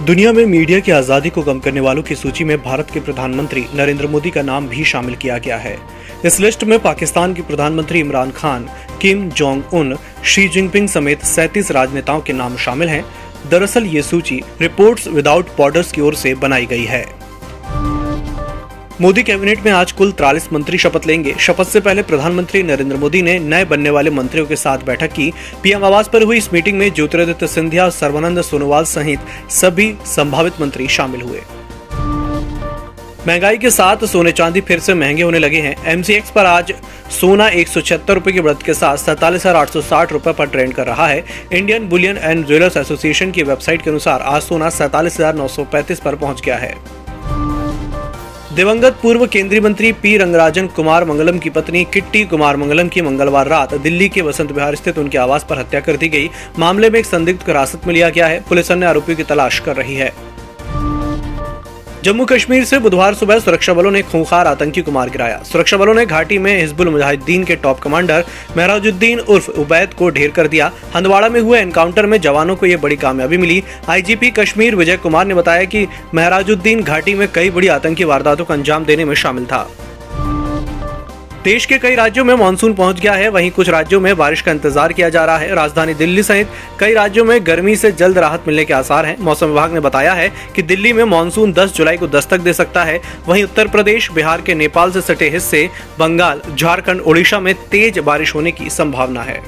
दुनिया में मीडिया की आज़ादी को कम करने वालों की सूची में भारत के प्रधानमंत्री नरेंद्र मोदी का नाम भी शामिल किया गया है। इस लिस्ट में पाकिस्तान के प्रधानमंत्री Imran Khan, Kim Jong Un Xi Jinping समेत सैंतीस राजनेताओं के नाम शामिल हैं। दरअसल ये सूची रिपोर्ट्स विदाउट बॉर्डर्स की ओर से बनाई गई है। मोदी कैबिनेट में आज कुल तिरालीस मंत्री शपथ लेंगे। शपथ से पहले प्रधानमंत्री नरेंद्र मोदी ने नए बनने वाले मंत्रियों के साथ बैठक की। पीएम आवास पर हुई इस मीटिंग में ज्योतिरादित्य सिंधिया और सर्वानंद सोनोवाल सहित सभी संभावित मंत्री शामिल हुए। महँगाई के साथ सोने चांदी फिर से महँगे होने लगे हैं। एमसीएक्स पर आज सोना एक सौ रुपए की बढ़त के साथ सैतालीस हज़ार आठ सौ साठ रुपए पर ट्रेंड कर रहा है। Indian bullion and jewellers association की वेबसाइट के अनुसार आज सोना सैतालीस हज़ार नौ सौ पैंतीस पर पहुँच गया है। दिवंगत पूर्व केंद्रीय मंत्री पी रंगराजन, कुमार मंगलम की पत्नी किट्टी कुमार मंगलम की मंगलवार रात दिल्ली के वसंत विहार स्थित उनके आवास पर हत्या कर दी गई। मामले में एक संदिग्ध को हिरासत में लिया गया है। पुलिस अन्य आरोपियों की तलाश कर रही है। जम्मू कश्मीर से बुधवार सुबह सुरक्षा बलों ने खूंखार आतंकी को मार गिराया। सुरक्षा बलों ने घाटी में हिजबुल मुजाहिदीन के टॉप कमांडर महराजुद्दीन उर्फ़ उबैद को ढेर कर दिया। हंदवाड़ा में हुए एनकाउंटर में जवानों को यह बड़ी कामयाबी मिली। आईजीपी कश्मीर विजय कुमार ने बताया कि महराजुद्दीन घाटी में कई बड़ी आतंकी वारदातों को अंजाम देने में शामिल था। देश के कई राज्यों में मानसून पहुँच गया है। वहीं कुछ राज्यों में बारिश का इंतज़ार किया जा रहा है। राजधानी दिल्ली सहित कई राज्यों में गर्मी से जल्द राहत मिलने के आसार हैं। मौसम विभाग ने बताया है कि दिल्ली में मानसून 10 जुलाई को दस्तक दे सकता है। वहीं उत्तर प्रदेश, बिहार के नेपाल से सटे हिस्से, बंगाल, झारखंड, ओडिशा में तेज बारिश होने की संभावना है।